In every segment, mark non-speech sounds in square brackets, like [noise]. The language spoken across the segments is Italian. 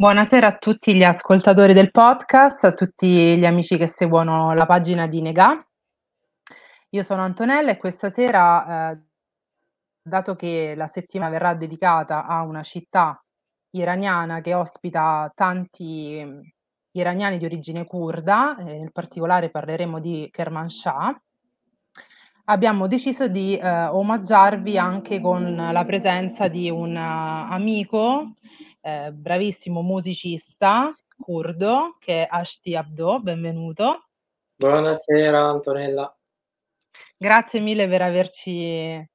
Buonasera a tutti gli ascoltatori del podcast, a tutti gli amici che seguono la pagina di Negà. Io sono Antonella e questa sera, eh, dato che la settimana verrà dedicata a una città iraniana che ospita tanti iraniani di origine kurda, eh, in particolare parleremo di Kermanshah, abbiamo deciso di eh, omaggiarvi anche con la presenza di un uh, amico eh, bravissimo musicista curdo che è Ashti Abdo, benvenuto. Buonasera Antonella. Grazie mille per averci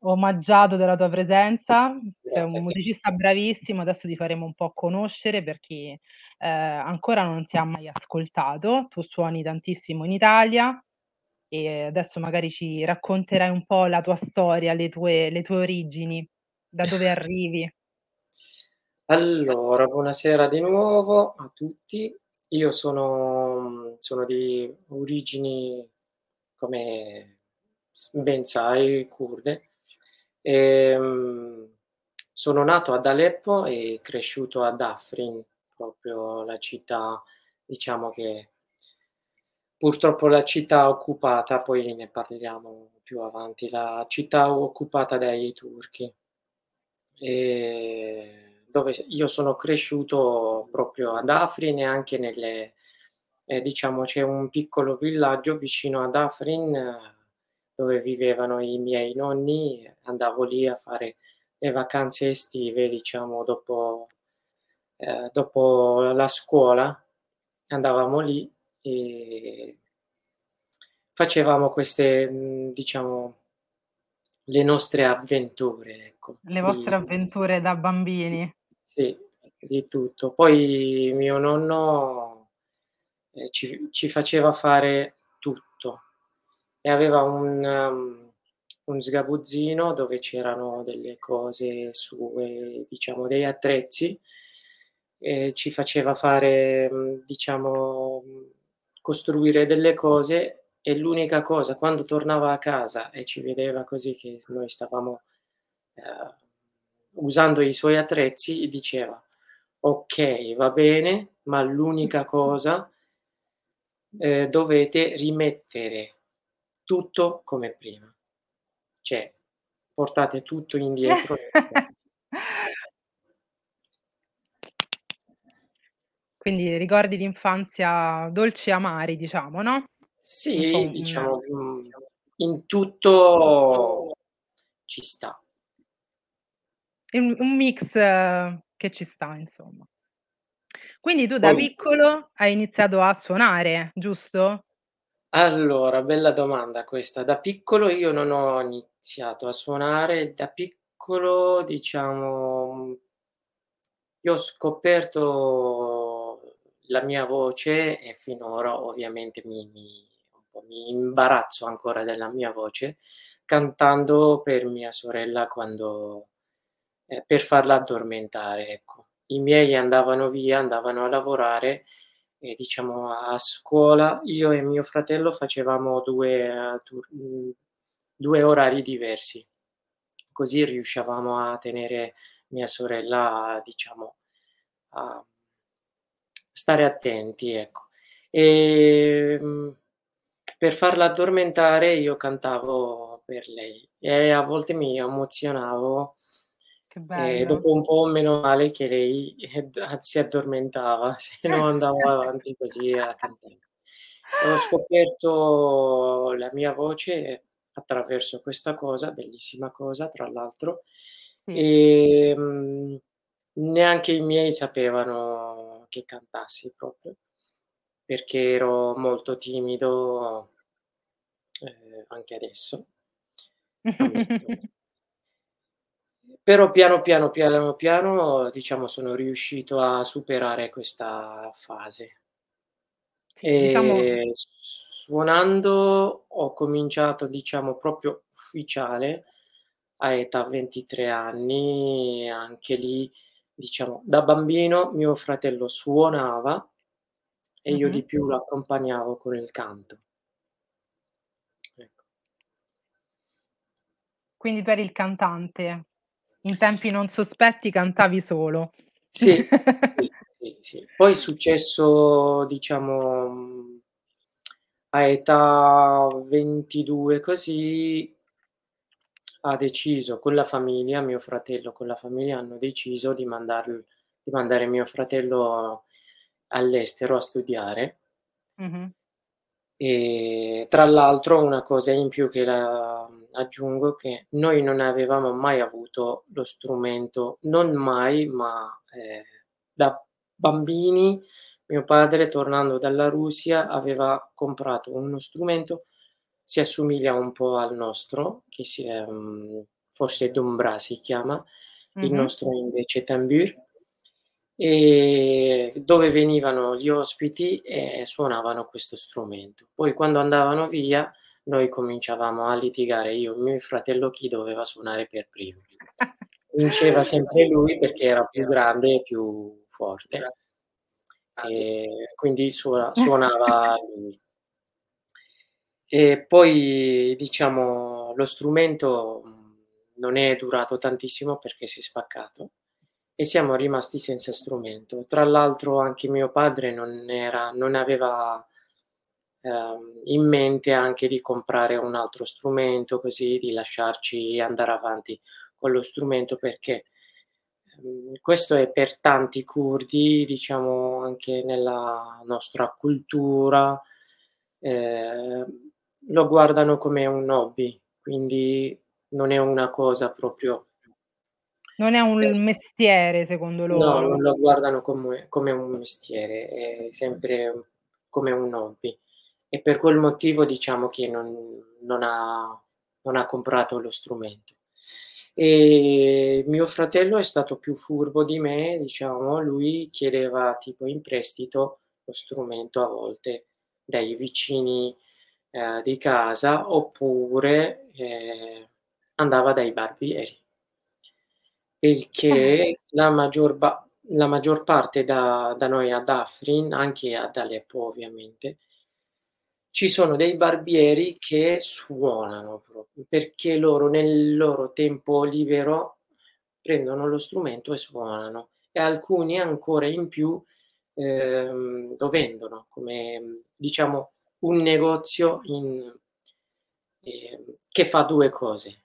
omaggiato della tua presenza. Sei un musicista bravissimo, adesso ti faremo un po' conoscere per chi eh, ancora non ti ha mai ascoltato. Tu suoni tantissimo in Italia e adesso magari ci racconterai un po' la tua storia, le tue, le tue origini, da dove [laughs] arrivi. Allora, buonasera di nuovo a tutti. Io sono, sono di origini, come ben sai, kurde. E, ehm, sono nato ad Aleppo e cresciuto ad Afrin, proprio la città, diciamo che purtroppo la città occupata, poi ne parliamo più avanti, la città occupata dai turchi. E dove io sono cresciuto proprio ad Afrin e anche nelle, eh, diciamo, c'è un piccolo villaggio vicino ad Afrin dove vivevano i miei nonni, andavo lì a fare le vacanze estive, diciamo, dopo, eh, dopo la scuola, andavamo lì e facevamo queste, diciamo, le nostre avventure. Ecco. Le vostre avventure da bambini. Sì, di tutto. Poi mio nonno eh, ci, ci, faceva fare tutto e aveva un, um, un sgabuzzino dove c'erano delle cose sue, diciamo dei attrezzi e ci faceva fare, mm, diciamo, costruire delle cose e l'unica cosa, quando tornava a casa e ci vedeva così che noi stavamo eh, usando i suoi attrezzi, diceva, ok, va bene, ma l'unica cosa, eh, dovete rimettere tutto come prima. Cioè, portate tutto indietro. [laughs] Quindi ricordi di infanzia dolci e amari, diciamo, no? Sì, diciamo, mm, in tutto ci sta. Un, un mix eh, che ci sta, insomma. Quindi tu da Poi, piccolo hai iniziato a suonare, giusto? Allora, bella domanda questa. Da piccolo io non ho iniziato a suonare, da piccolo, diciamo, io ho scoperto la mia voce e finora ovviamente mi, mi, mi imbarazzo ancora della mia voce cantando per mia sorella quando eh, per farla addormentare, ecco. I miei andavano via, andavano a lavorare e diciamo a scuola io e mio fratello facevamo due, uh, due orari diversi, così riuscivamo a tenere mia sorella, diciamo, a stare attenti, ecco. E, ehm, per farla addormentare io cantavo per lei e a volte mi emozionavo e dopo un po' meno male che lei eh, [laughs] si addormentava, [laughs] se no andavo avanti così a cantare. Ho scoperto la mia voce attraverso questa cosa, bellissima cosa tra l'altro, Sì. Ehm, neanche i miei sapevano che cantassi proprio, perché ero molto timido, ehm, anche adesso, [laughs] Però piano, piano, piano, piano, diciamo, sono riuscito a superare questa fase. E diciamo suonando ho cominciato, diciamo, proprio ufficiale a età 23 anni, anche lì, diciamo, da bambino mio fratello suonava e io di più lo accompagnavo con il canto. Ecco. Quindi tu eri il cantante? In tempi non sospetti cantavi solo. [laughs] Sì, sì. Poi è successo, diciamo, a età 22 così ha deciso con la famiglia, mio fratello con la famiglia hanno deciso di mandar di mandare mio fratello all'estero a studiare. Mh-mh. E tra l'altro una cosa in più che la aggiungo, che noi non avevamo mai avuto lo strumento, non mai, ma, ehm, da bambini mio padre tornando dalla Russia aveva comprato uno strumento, si assomiglia un po' al nostro, che si è, mhmm, forse Dombra si chiama, il Mh-mh. nostro invece tambur, ehm, dove venivano gli ospiti e suonavano questo strumento. Poi quando andavano via noi cominciavamo a litigare io, mio e fratello chi doveva suonare per primo. [laughs] Vinceva sempre lui perché era più grande e più forte. E quindi suona suonava lui. E poi diciamo lo strumento, non è durato tantissimo perché si è spaccato e siamo rimasti senza strumento. Tra l'altro anche mio padre non era non aveva, ehm, in mente anche di comprare un altro strumento, così di lasciarci andare avanti con lo strumento perché, mhmm, questo è per tanti curdi, diciamo anche nella nostra cultura, ehm, lo guardano come un hobby, quindi non è una cosa proprio Non è eh. un mestiere secondo No, loro. non lo guardano come come un mestiere, è sempre come un hobby. E per quel motivo diciamo che non non ha non ha comprato lo strumento. E mio fratello è stato più furbo di me, diciamo, lui chiedeva tipo in prestito lo strumento a volte dai vicini, ehm, di casa oppure, ehm, andava dai barbieri. Il che la maggior ba la maggior parte da da noi ad Afrin, anche ad Aleppo ovviamente ci sono dei barbieri che suonano proprio, perché loro nel loro tempo libero prendono lo strumento e suonano e alcuni ancora in più, ehm, lo vendono come, diciamo, un negozio in ehm, che fa 2 cose: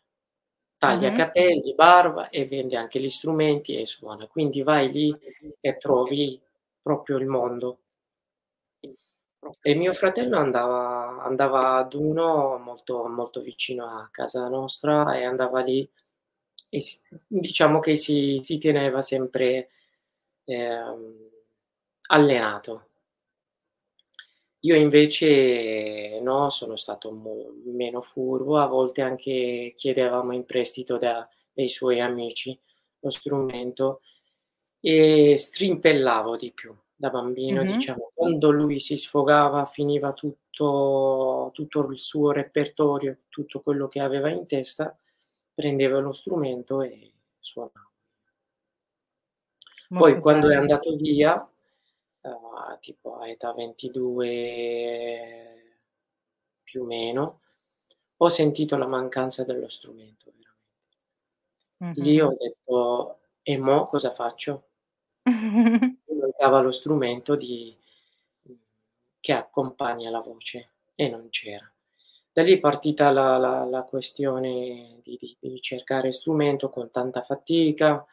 taglia Mh-mh. capelli, barba e vende anche gli strumenti e suona. Quindi vai lì e trovi proprio il mondo. E mio fratello andava andava ad uno molto molto vicino a casa nostra e andava lì e s diciamo che si si teneva sempre, ehm, allenato. Io invece no, sono stato mo meno furbo, a volte anche chiedevamo in prestito da dei suoi amici lo strumento e strimpellavo di più. Da bambino Mh-mh. diciamo, quando lui si sfogava, finiva tutto tutto il suo repertorio, tutto quello che aveva in testa, prendeva lo strumento e suonava. Poi Molto quando è bello. andato via, uhm, tipo a età 22 più o meno, ho sentito la mancanza dello strumento veramente. Lì ho detto: "E mo' cosa faccio?" [laughs] Mancava lo strumento di che accompagna la voce e non c'era. Da lì è partita la la la questione di di di cercare strumento con tanta fatica,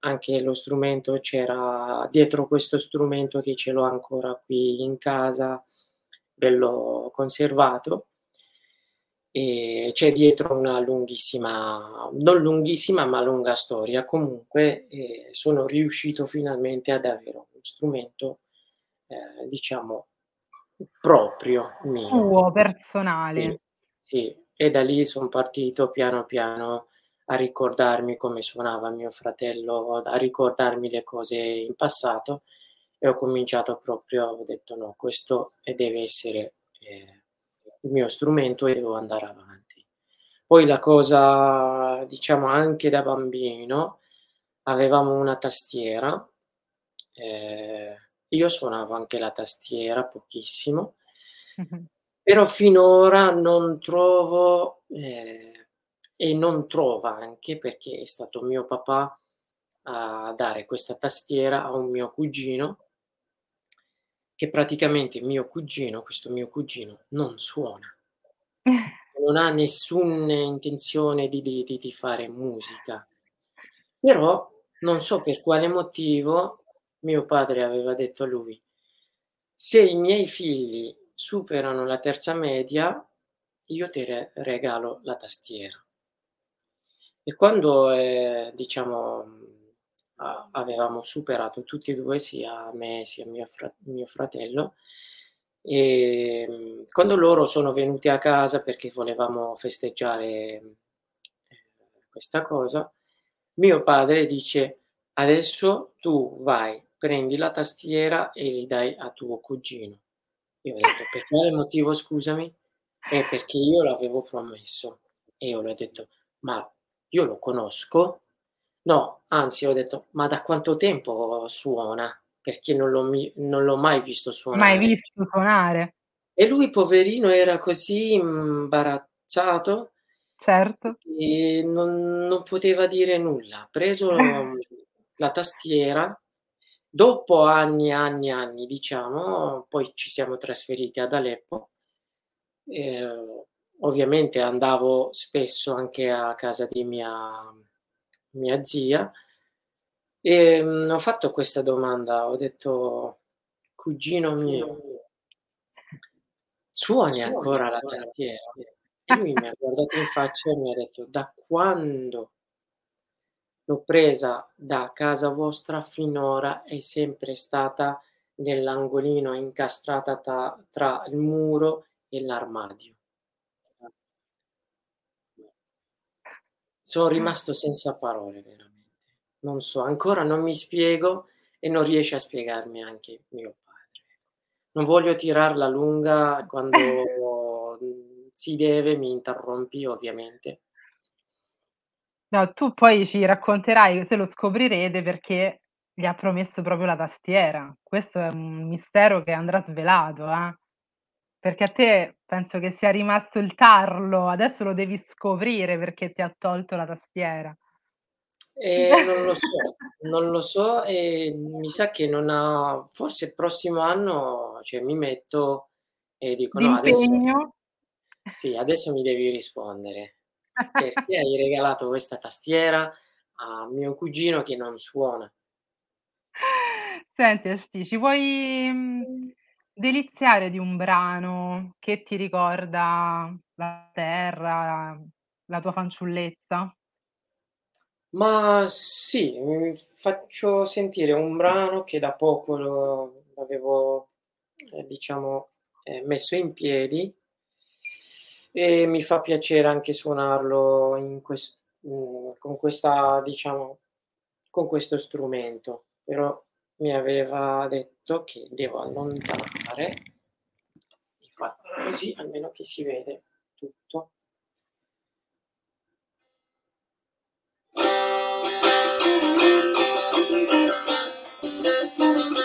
anche lo strumento c'era dietro questo strumento che ce l'ho ancora qui in casa, bello conservato ehm, c'è dietro una lunghissima non lunghissima, ma lunga storia. Comunque, ehm, sono riuscito finalmente ad avere uno strumento, ehm, diciamo proprio mio. Tuo, Sì, personale. sì. E da lì son partito piano piano a ricordarmi come suonava mio fratello, a ricordarmi le cose in passato e ho cominciato proprio ho detto: "No, questo, ehm, deve essere, ehm, il mio strumento e devo andare avanti." Poi la cosa diciamo anche da bambino, avevamo una tastiera, ehm, io suonavo anche la tastiera pochissimo Mh-mh. però finora non trovo, ehm, e non trova anche perché è stato mio papà a dare questa tastiera a un mio cugino che praticamente mio cugino questo mio cugino non suona. [laughs] Non ha nessuna intenzione di di di fare musica. Però, non so per quale motivo, mio padre aveva detto a lui: "Se i miei figli superano la terza media, io ti re regalo la tastiera". E quando, ehm, diciamo, avevamo superato tutti e 2, sia me sia mio fra mio fratello, ehm, quando loro sono venuti a casa perché volevamo festeggiare, ehm, questa cosa, mio padre dice: "Adesso tu vai, prendi la tastiera e li dai a tuo cugino". Io ho detto: "Per quale motivo scusami?" "Eh, perché io l'avevo promesso". E io le ho detto: "Ma io lo conosco?" No, anzi ho detto: "Ma da quanto tempo suona? Perché non l'ho mi non l'ho mai visto Mai suonare". visto suonare. E lui poverino era così imbarazzato Certo. che non non poteva dire nulla. Ha preso [laughs] la tastiera, dopo anni, anni, anni diciamo, poi ci siamo trasferiti ad Aleppo, ehm, ovviamente andavo spesso anche a casa di mia mia zia, ehm, ho fatto questa domanda, ho detto: "Cugino mio" "suoni ancora la tastiera?" E lui mi ha guardato in faccia e mi ha detto: "Da quando" "l'ho presa da casa vostra finora è sempre stata nell'angolino incastrata ta tra il muro e l'armadio". Son rimasto senza parole veramente. Non so, ancora non mi spiego e non riesce a spiegarmi anche mio padre. Non voglio tirarla lunga, quando, [laughs] si deve mi interrompi ovviamente. No, tu poi ci racconterai, se lo scoprirete, perché gli ha promesso proprio la tastiera. Questo è un mistero che andrà svelato, eh. Perché a te penso che sia rimasto il tarlo, adesso lo devi scoprire perché ti ha tolto la tastiera. Ehm, [laughs] non lo so, non lo so e mi sa che non ha forse il prossimo anno, cioè mi metto e dico: "No, adesso". "sì, adesso mi devi rispondere. [laughs] Perché hai regalato questa tastiera a mio cugino che non suona?" Senti Esti, ci vuoi, mhmm, deliziare di un brano che ti ricorda la terra, la tua fanciullezza? Ma sì, faccio sentire un brano che da poco lo l'avevo, ehm, diciamo, ehm, messo in piedi e mi fa piacere anche suonarlo in ques mhmm, con questa diciamo, con questo strumento. Però mi aveva detto che devo allontanare, infatti così almeno che si vede tutto. Thank you.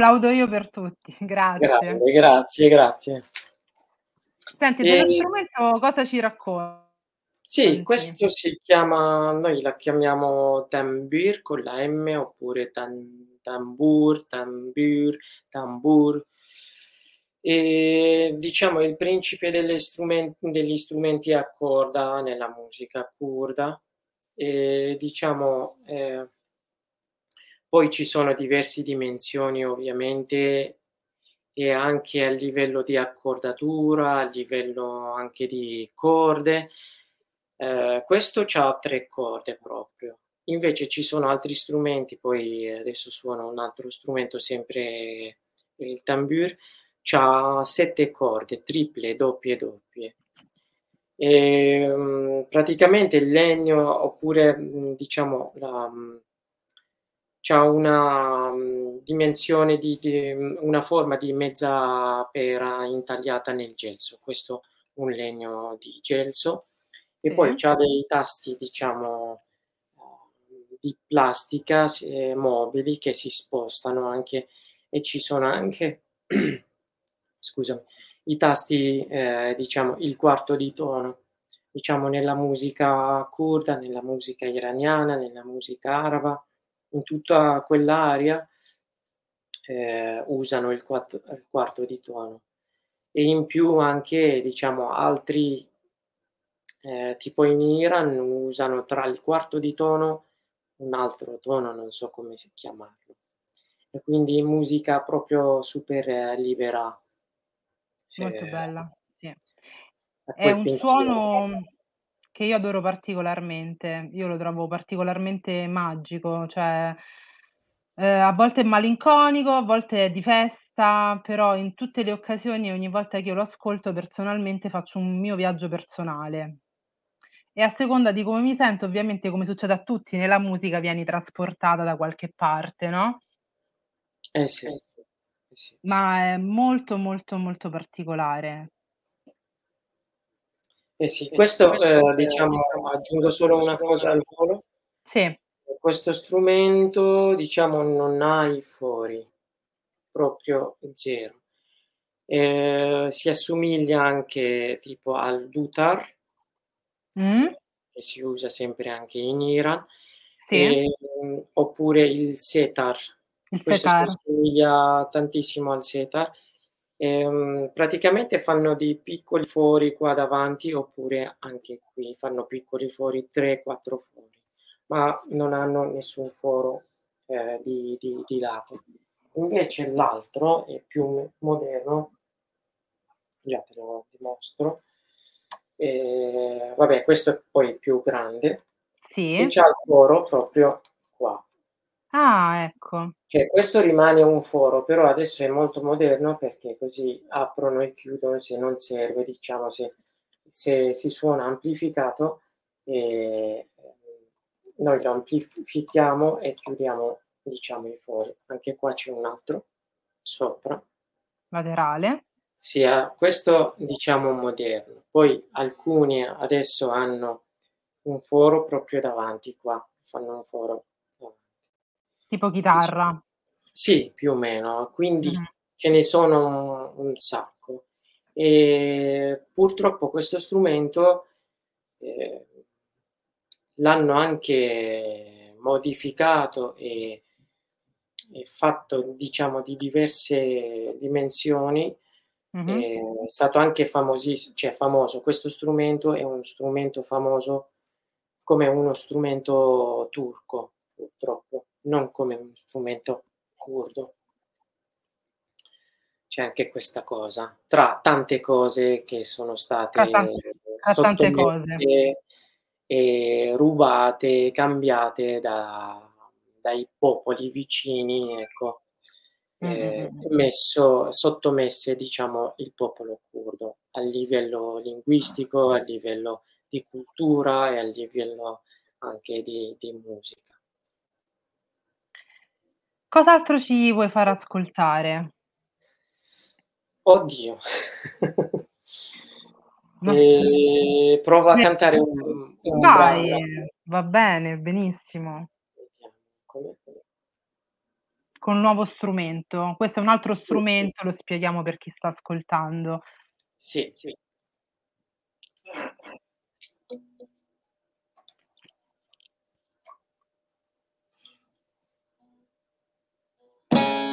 Applaudo io per tutti, [laughs] grazie. Grande, grazie, grazie. Senti, E dello strumento cosa ci racconti? Sì, questo si chiama noi la chiamiamo Tambur con la M oppure tan tambur, tambur, tambur. Ehm, diciamo il principe delle strumen degli strumenti a corda nella musica curda. Ehm, diciamo, ehm poi ci sono diversi dimensioni ovviamente e anche a livello di accordatura, a livello anche di corde. Ehm, questo c'ha 3 corde proprio. Invece ci sono altri strumenti, poi adesso suono un altro strumento, sempre il tambur, c'ha 7 corde, triple, doppie, doppie. Ehm, praticamente il legno oppure, diciamo la c'ha una, dimensione di di una forma di mezza pera intagliata nel gelso. Questo un legno di gelso. E poi Sì. c'ha dei tasti diciamo, di plastica s ehm, mobili che si spostano anche e ci sono anche [clears throat] scusami, i tasti, ehm, diciamo il quarto di tono. Diciamo nella musica curda, nella musica iraniana, nella musica araba, in tutta quell'area, ehm, usano il quatt il quarto di tono. E in più anche diciamo altri ehm, tipo in Iran usano tra il quarto di tono, un altro tono, non so come si chiamarlo. E quindi musica proprio super libera. Molto Ehm bella, sì. È un pensiero. suono che io adoro particolarmente. Io lo trovo particolarmente magico, cioè, ehm, a volte è malinconico, a volte è di festa, però in tutte le occasioni, ogni volta che io lo ascolto personalmente faccio un mio viaggio personale. E a seconda di come mi sento, ovviamente come succede a tutti nella musica, vieni trasportata da qualche parte, no? Eh sì, eh sì, sì. Ma è molto, molto, molto particolare. Eh sì, Eh sì, questo, ehm, ehm, diciamo diciamo aggiungo solo una cosa al volo Sì. questo strumento diciamo non ha i fori, proprio 0. Ehm, si assomiglia anche tipo al dutar Mh. che si usa sempre anche in Iran, Sì. ehm, oppure il setar. Il Questo si setar. assomiglia tantissimo al setar. Ehm, praticamente fanno dei piccoli fori qua davanti, oppure anche qui fanno piccoli fori, 3, 4 fori, ma non hanno nessun foro, ehm, di di di lato. Invece l'altro è più mo moderno già te lo dimostro. Ehm, vabbè questo è poi più grande e Sì. c'ha il foro proprio qua. Ah, ecco. Cioè questo rimane un foro, però adesso è molto moderno perché così aprono e chiudono se non serve, diciamo se se si suona amplificato, ehm, noi lo amplifichiamo e chiudiamo diciamo i fori. Anche qua c'è un altro sopra. Laterale. Sì, questo diciamo moderno. Poi alcuni adesso hanno un foro proprio davanti qua, fanno un foro. Tipo chitarra. Sì, più o meno. Quindi Mh-mh. ce ne sono un sacco. Ehm, purtroppo questo strumento, ehm, l'hanno anche modificato e e fatto diciamo di diverse dimensioni. Mh-mh. Ehm, è stato anche famosis cioè famoso. Questo strumento è uno strumento famoso come uno strumento turco, purtroppo, non come uno strumento curdo. C'è anche questa cosa, tra tante cose che sono state sottomesse e rubate, cambiate da dai popoli vicini, ecco, Mh, mh, ehm, mh, mh. e messo sottomesse diciamo il popolo curdo, a livello linguistico, a livello di cultura e a livello anche di di musica. Cos'altro ci vuoi far ascoltare? Oddio. [laughs] Ma Ehm, provo a cantare un un brano. Vai, va bene, benissimo. Come con un nuovo strumento. Questo è un altro strumento, lo spieghiamo per chi sta ascoltando. Sì, sì.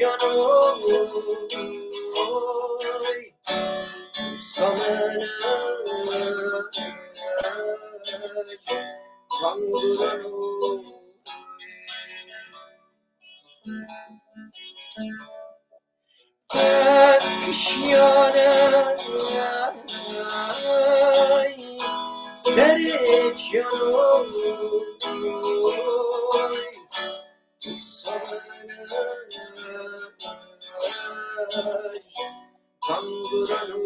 yaşıyorum Oy Sana ne Tanrı'dan Eskişehir'e Sereç yanım Sana Tanguranum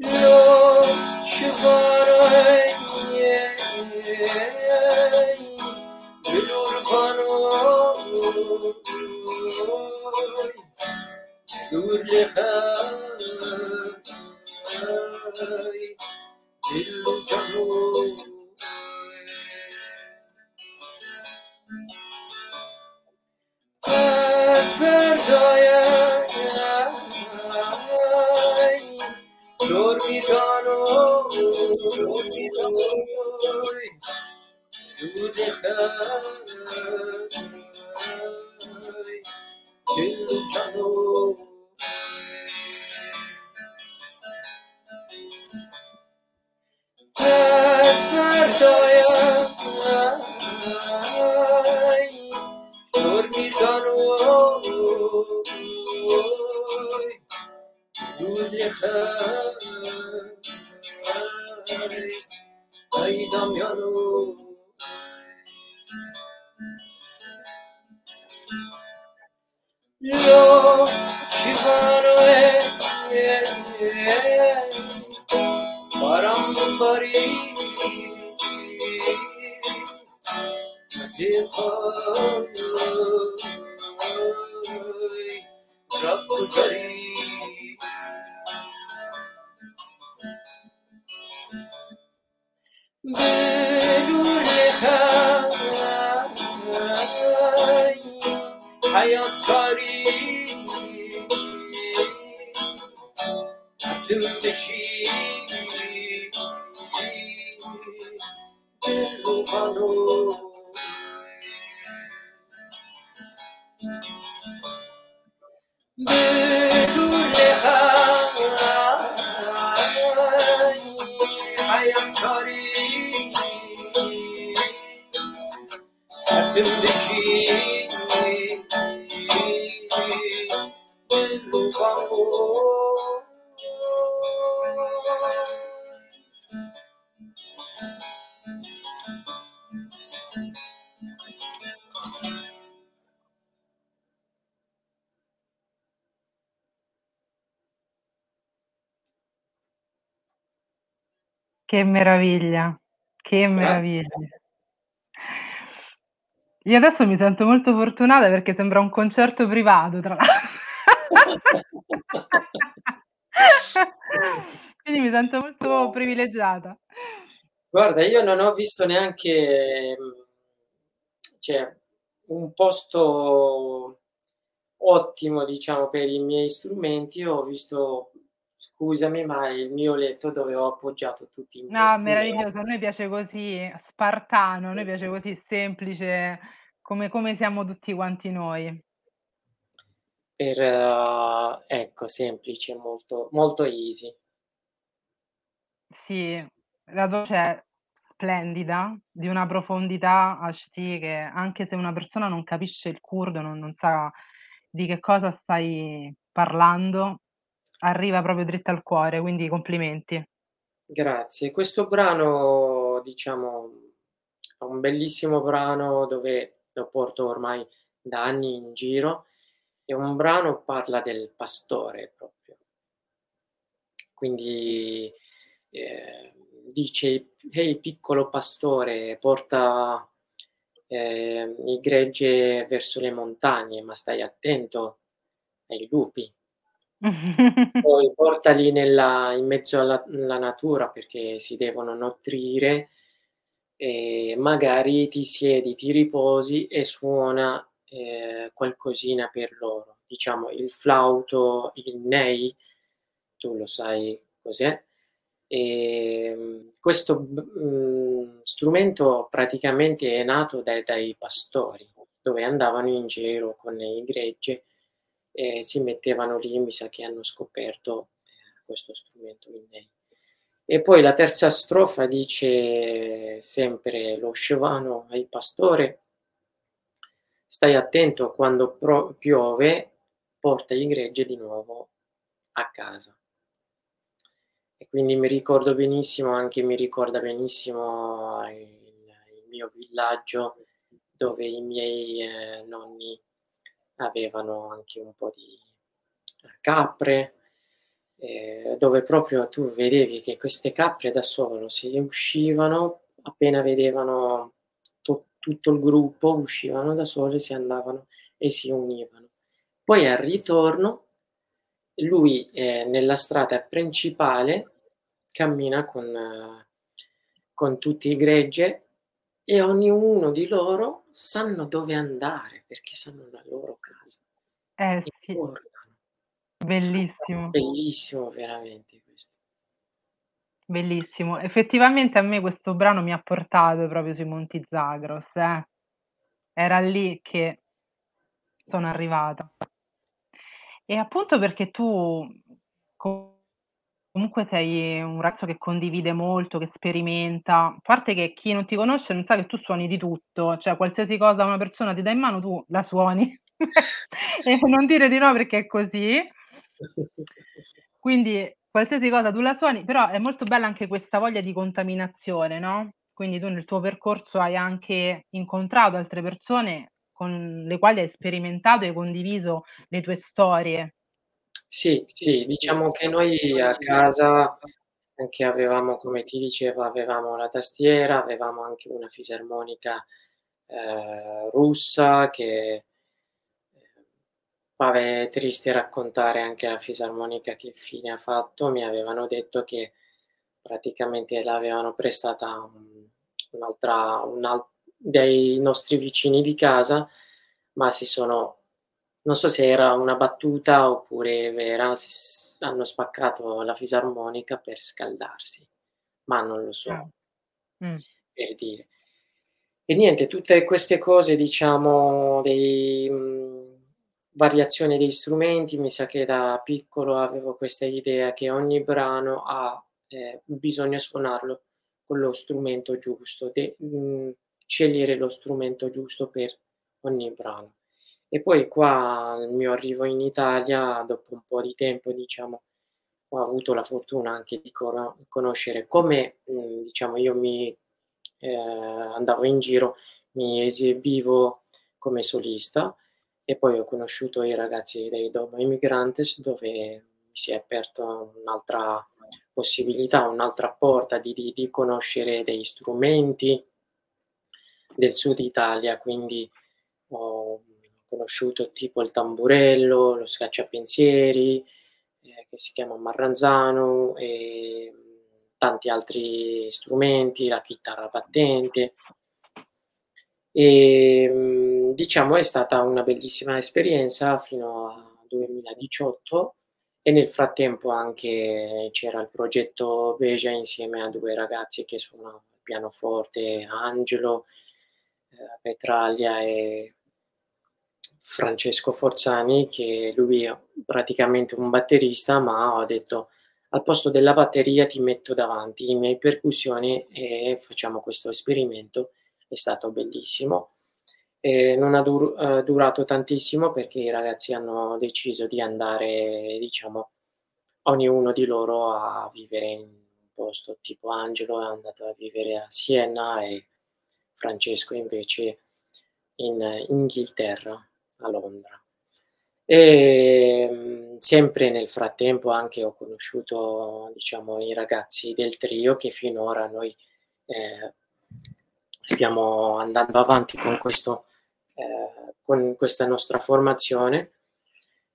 Lo şifaray Gülür kanum Gülür Asperdoje naj, dormitano, dormitano, dormitano, Che meraviglia, che Grazie. meraviglia. Io adesso mi sento molto fortunata perché sembra un concerto privato tra l'altro. [laughs] Quindi mi sento molto privilegiata. Guarda, io non ho visto neanche, cioè, un posto ottimo, diciamo, per i miei strumenti. Ho visto scusami, ma il mio letto dove ho appoggiato tutti i miei No, meraviglioso. A noi piace così, spartano, a noi piace così semplice, come come siamo tutti quanti noi. Per ecco, semplice, molto molto easy. Sì, la voce è splendida, di una profondità ashti che anche se una persona non capisce il curdo, non non sa di che cosa stai parlando, arriva proprio dritta al cuore, quindi complimenti. Grazie. Questo brano, diciamo, è un bellissimo brano dove lo porto ormai da anni in giro. È un brano parla del pastore proprio. Quindi, ehm, dice: "Ehi piccolo pastore, porta, ehm, il gregge verso le montagne, ma stai attento ai lupi." [laughs] Poi portali nella in mezzo alla alla natura perché si devono nutrire e magari ti siedi, ti riposi e suona, ehm, qualcosina per loro. Diciamo il flauto, il ney, tu lo sai cos'è. Ehm, questo b mhmm, strumento praticamente è nato dai dai pastori, dove andavano in giro con il gregge e si mettevano lì, mi sa che hanno scoperto, ehm, questo strumento, il ney. E poi la terza strofa dice sempre lo scevano ai pastore "Stai attento quando pro piove, porta il gregge di nuovo a casa." E quindi mi ricordo benissimo, anche mi ricorda benissimo il il mio villaggio dove i miei, ehm, nonni avevano anche un po' di capre, ehm, dove proprio tu vedevi che queste capre da solo se uscivano, appena vedevano tu tutto il gruppo, uscivano da sole, si andavano e si univano. Poi al ritorno lui, ehm, nella strada principale cammina con con tutti il gregge e ognuno di loro sanno dove andare perché sanno la loro casa. Eh E sì. tornano. Bellissimo. Bellissimo veramente questo. Bellissimo. Effettivamente a me questo brano mi ha portato proprio sui Monti Zagros, eh. Era lì che sono arrivata. E appunto perché tu comunque sei un ragazzo che condivide molto, che sperimenta, a parte che chi non ti conosce non sa che tu suoni di tutto, cioè qualsiasi cosa una persona ti dà in mano tu la suoni. [laughs] E non dire di no perché è così. Quindi qualsiasi cosa tu la suoni, però è molto bella anche questa voglia di contaminazione, no, quindi tu nel tuo percorso hai anche incontrato altre persone con le quali hai sperimentato e condiviso le tue storie. Sì, sì, diciamo che noi a casa anche avevamo, come ti dicevo, avevamo la tastiera, avevamo anche una fisarmonica, ehm, russa che ehm, vabbè è triste raccontare anche la fisarmonica che fine ha fatto. Mi avevano detto che praticamente l'avevano prestata un un'altra un al dei nostri vicini di casa, ma si sono non so se era una battuta oppure vera, hanno spaccato la fisarmonica per scaldarsi, ma non lo Ah. so. Mh. Per dire. E niente, tutte queste cose diciamo dei mhmm, variazioni degli strumenti, mi sa che da piccolo avevo questa idea che ogni brano ha ehm, bisogna suonarlo con lo strumento giusto, de mhmm, scegliere lo strumento giusto per ogni brano. E poi qua al mio arrivo in Italia, dopo un po' di tempo diciamo, ho avuto la fortuna anche di cono conoscere come, mhmm, diciamo io mi ehm, andavo in giro, mi esibivo come solista e poi ho conosciuto i ragazzi dei Domo Immigrantes dove mi si è aperto un'altra possibilità, un'altra porta di di di conoscere degli strumenti del Sud Italia, quindi ho conosciuto tipo il tamburello, lo scacciapensieri, ehm, che si chiama marranzano, ehm, tanti altri strumenti, la chitarra battente. Ehm, diciamo è stata una bellissima esperienza fino a 2018 e nel frattempo anche c'era il progetto Veja insieme a 2 ragazzi che suonavano il pianoforte, Angelo, ehm, Petraglia e Francesco Forzani, che lui è praticamente un batterista, ma ho detto: al posto della batteria ti metto davanti i miei percussioni e facciamo questo esperimento. È stato bellissimo. E non ha dur- uh, durato tantissimo perché i ragazzi hanno deciso di andare, diciamo, ognuno di loro a vivere in un posto tipo Angelo è andato a vivere a Siena e Francesco invece in Inghilterra, a Londra. E ehm, sempre nel frattempo anche ho conosciuto, diciamo, i ragazzi del trio che finora noi eh, stiamo andando avanti con, questo, eh, con questa nostra formazione.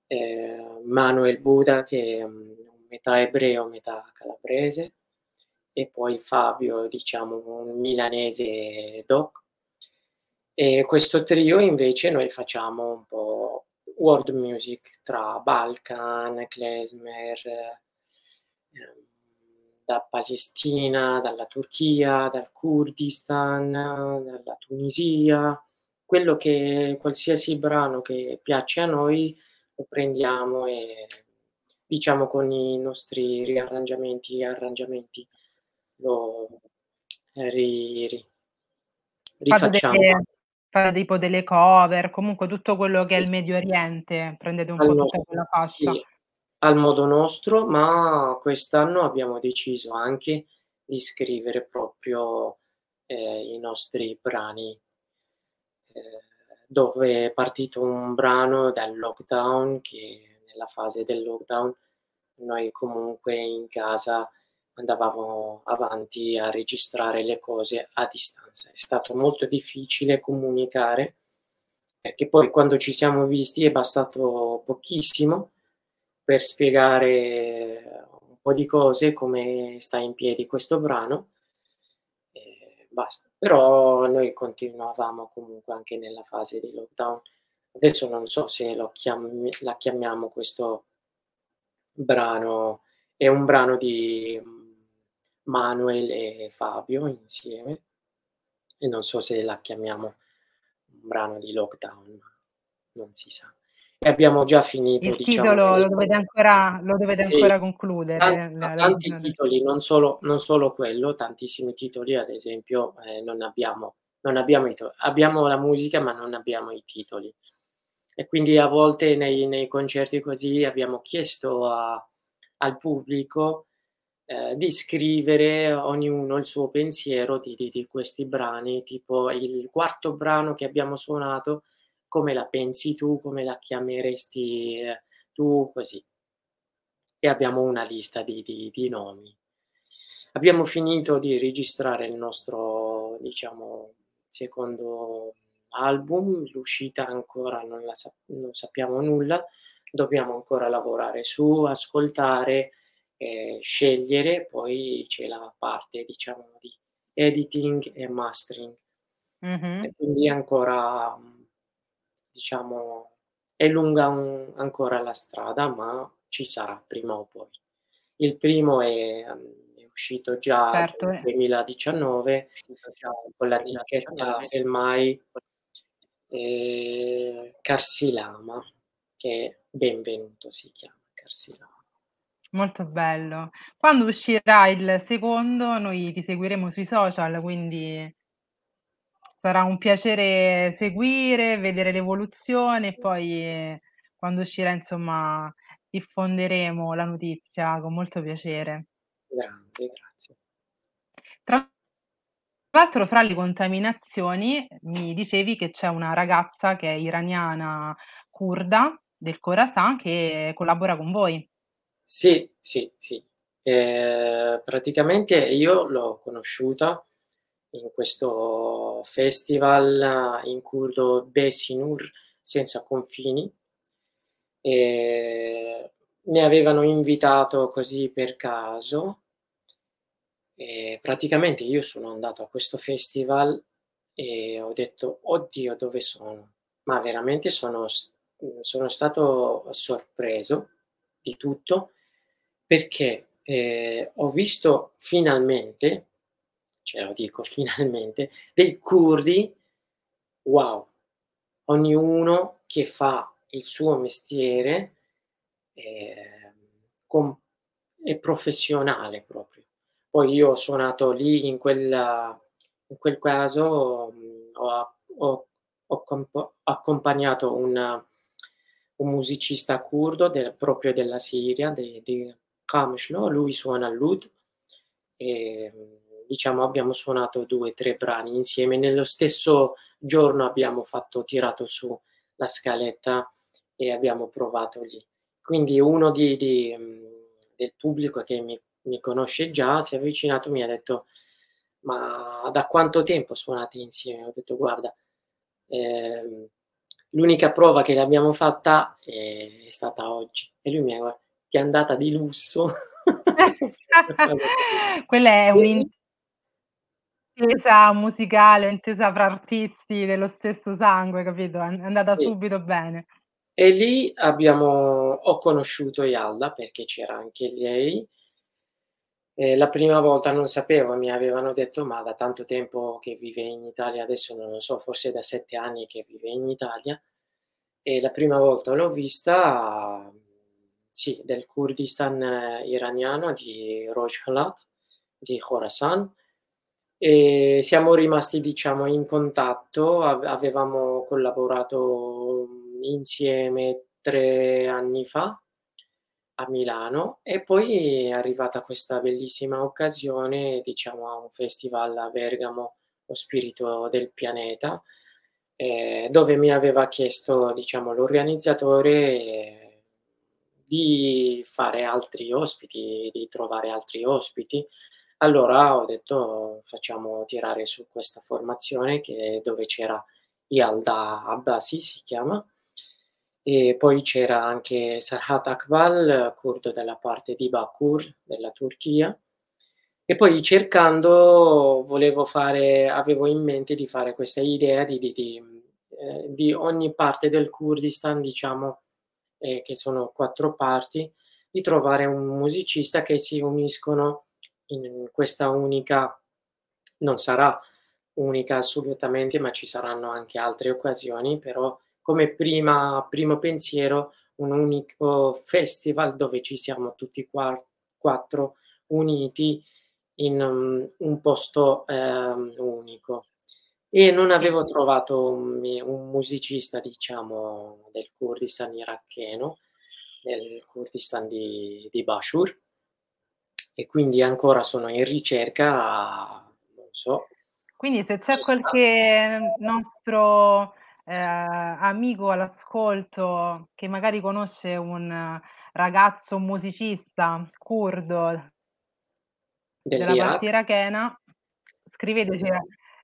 Eh, Manuel Buda che è metà ebreo, metà calabrese e poi Fabio, diciamo, un milanese doc. E questo trio invece noi facciamo un po' world music tra Balkan, klezmer, eh, da Palestina, dalla Turchia, dal Kurdistan, dalla Tunisia, quello che qualsiasi brano che piace a noi lo prendiamo e diciamo con i nostri riarrangiamenti e arrangiamenti lo ri, ri, rifacciamo. Delle, fate tipo delle cover, comunque tutto quello che è il Medio Oriente, prendete un al po' nostro, tutta quella fascia. Sì, al modo nostro, ma quest'anno abbiamo deciso anche di scrivere proprio eh, i nostri brani, eh, dove è partito un brano dal lockdown, che nella fase del lockdown noi comunque in casa andavamo avanti a registrare le cose a distanza. È stato molto difficile comunicare perché poi quando ci siamo visti è bastato pochissimo per spiegare un po' di cose, come sta in piedi questo brano. E basta. Però noi continuavamo comunque anche nella fase di lockdown. Adesso non so se chiam- la chiamiamo questo brano, è un brano di Manuel e Fabio insieme e non so se la chiamiamo un brano di lockdown, ma non si sa. E abbiamo già finito. Il diciamo, titolo lo dovete ancora, lo dovete sì, ancora concludere. Tanti, la, tanti la... titoli, non solo, non solo, quello, tantissimi titoli, ad esempio, eh, non abbiamo, non abbiamo, i to- abbiamo la musica, ma non abbiamo i titoli. E quindi a volte nei, nei concerti così abbiamo chiesto a, al pubblico eh, di scrivere ognuno il suo pensiero di, di, di, questi brani, tipo il quarto brano che abbiamo suonato, come la pensi tu, come la chiameresti eh, tu, così. E abbiamo una lista di, di nomi. Abbiamo finito di registrare il nostro, diciamo, secondo album, l'uscita ancora non, la sa- non sappiamo nulla, dobbiamo ancora lavorare su, ascoltare, eh, scegliere, poi c'è la parte diciamo di editing e mastering. Mm-hmm. E quindi ancora diciamo è lunga un, ancora la strada, ma ci sarà prima o poi. Il primo è, è uscito già certo. nel 2019 già con la etichetta Felmai eh, Carsilama, che Benvenuto si chiama Carsilama. Molto bello. Quando uscirà il secondo noi ti seguiremo sui social, quindi sarà un piacere seguire, vedere l'evoluzione e poi quando uscirà, insomma, diffonderemo la notizia con molto piacere. Grande, grazie. Tra l'altro fra le contaminazioni mi dicevi che c'è una ragazza che è iraniana curda del Khorasan che collabora con voi. Sì, sì, sì. Ehm, praticamente io l'ho conosciuta in questo festival in curdo Besinur senza confini. Ehm, mi avevano invitato così per caso e praticamente io sono andato a questo festival e ho detto: "Oddio, dove sono?" Ma veramente sono sono stato sorpreso di tutto perché eh, ho visto finalmente, ce lo dico [laughs] finalmente, dei curdi, wow, ognuno che fa il suo mestiere eh, con è professionale proprio. Poi io ho suonato lì in quella in quel caso, mhmm, ho ho ho compo accompagnato un un musicista curdo del proprio della Siria, de di Qamishlo, lui suona l'oud, ehm, diciamo abbiamo suonato 2, 3 brani insieme. Nello stesso giorno abbiamo fatto tirato su la scaletta e abbiamo provato lì. Quindi uno di di mhmm, del pubblico che mi mi conosce già si è avvicinato e mi ha detto: "Ma da quanto tempo suonate insieme?" Ho detto: "Guarda, ehm, l'unica prova che l'abbiamo fatta è è stata oggi." E lui mi ha "Ti è andata di lusso." [laughs] Quella è un'in intesa musicale, intesa fra artisti dello stesso sangue, capito, è an è andata Sì. subito bene. E lì abbiamo ho conosciuto Yalda perché c'era anche lei. E la prima volta non sapevo, mi avevano detto: "Ma da tanto tempo che vive in Italia", adesso non lo so, forse da 7 anni che vive in Italia. E la prima volta l'ho vista, sì, del Kurdistan iraniano di Rojhelat, di Khorasan. E siamo rimasti diciamo in contatto, ave avevamo collaborato, insieme 3 anni fa a Milano e poi è arrivata questa bellissima occasione, diciamo a un festival a Bergamo, Lo spirito del pianeta, ehm, dove mi aveva chiesto, diciamo, l'organizzatore di fare altri ospiti, di trovare altri ospiti. Allora ho detto: "Facciamo tirare su questa formazione che dove c'era Yalda Abbasi si chiama, e poi c'era anche Serhat Akbal, curdo della parte di Bakur, della Turchia. E poi cercando volevo fare avevo in mente di fare questa idea di di di ehm, di ogni parte del Kurdistan, diciamo, ehm, che sono 4 parti, di trovare un musicista che si uniscono in questa unica non sarà unica assolutamente, ma ci saranno anche altre occasioni, però come prima primo pensiero un unico festival dove ci siamo tutti qua 4 uniti in, mhmm, un posto, ehm, unico. E non avevo trovato un un musicista, diciamo, del Kurdistan iracheno, del Kurdistan di di Bashur. E quindi ancora sono in ricerca, non so. Quindi se c'è qualche nostro, ehm, amico all'ascolto che magari conosce un ragazzo musicista curdo della parte irachena, scriveteci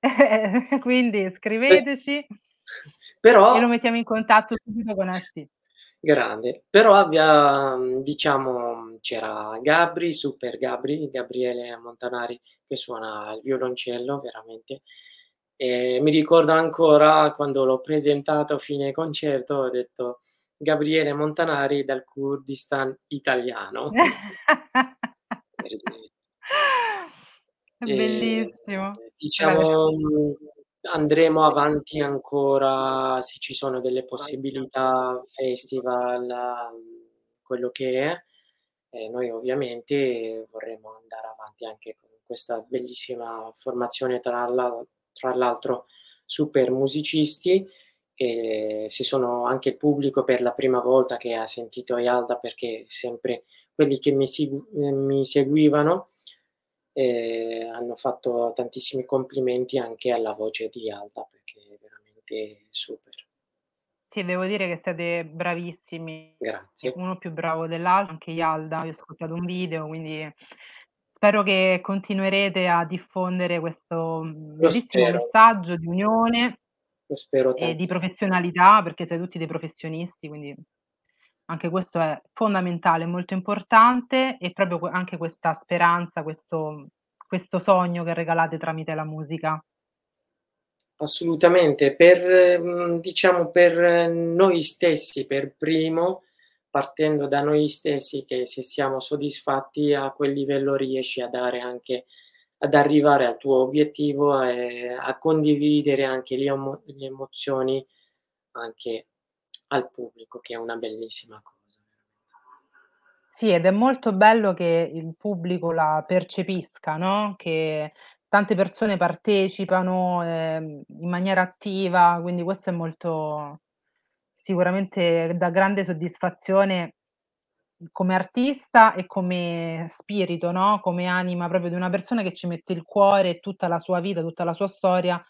[laughs] quindi scriveteci e lo però mettiamo in contatto subito con Ashti. Grande. Però abbia mhmm, diciamo c'era Gabri, Super Gabri, Gabriele Montanari, che suona il violoncello veramente. E mi ricordo ancora quando l'ho presentato a fine concerto, ho detto: "Gabriele Montanari dal Kurdistan italiano." [laughs] È bellissimo. Diciamo, mhmm, andremo avanti ancora se ci sono delle possibilità, festival, mhmm, quello che è. E noi ovviamente vorremmo andare avanti anche con questa bellissima formazione tra l'al tra l'altro super musicisti, e se sono anche il pubblico per la prima volta che ha sentito Yalda, perché sempre quelli che mi mi seguivano, ehm, hanno fatto tantissimi complimenti anche alla voce di Yalda, perché è veramente super. Sì, devo dire che siete bravissimi, Grazie. uno più bravo dell'al anche Yalda, io ho ascoltato un video, quindi spero che continuerete a diffondere questo, bellissimo messaggio di unione Lo spero e di professionalità, perché siete tutti dei professionisti, quindi anche questo è fondamentale, molto importante e proprio anche questa speranza, questo questo sogno che regalate tramite la musica. Assolutamente. Per mhmm, diciamo per noi stessi per primo, partendo da noi stessi che se siamo soddisfatti a quel livello riesci a dare anche ad arrivare al tuo obiettivo e a condividere anche le emo le emozioni anche al pubblico, che è una bellissima cosa. Sì, ed è molto bello che il pubblico la percepisca, no, che tante persone partecipano, ehm, in maniera attiva, quindi questo è molto sicuramente dà grande soddisfazione come artista e come spirito, no, come anima proprio di una persona che ci mette il cuore tutta la sua vita, tutta la sua storia,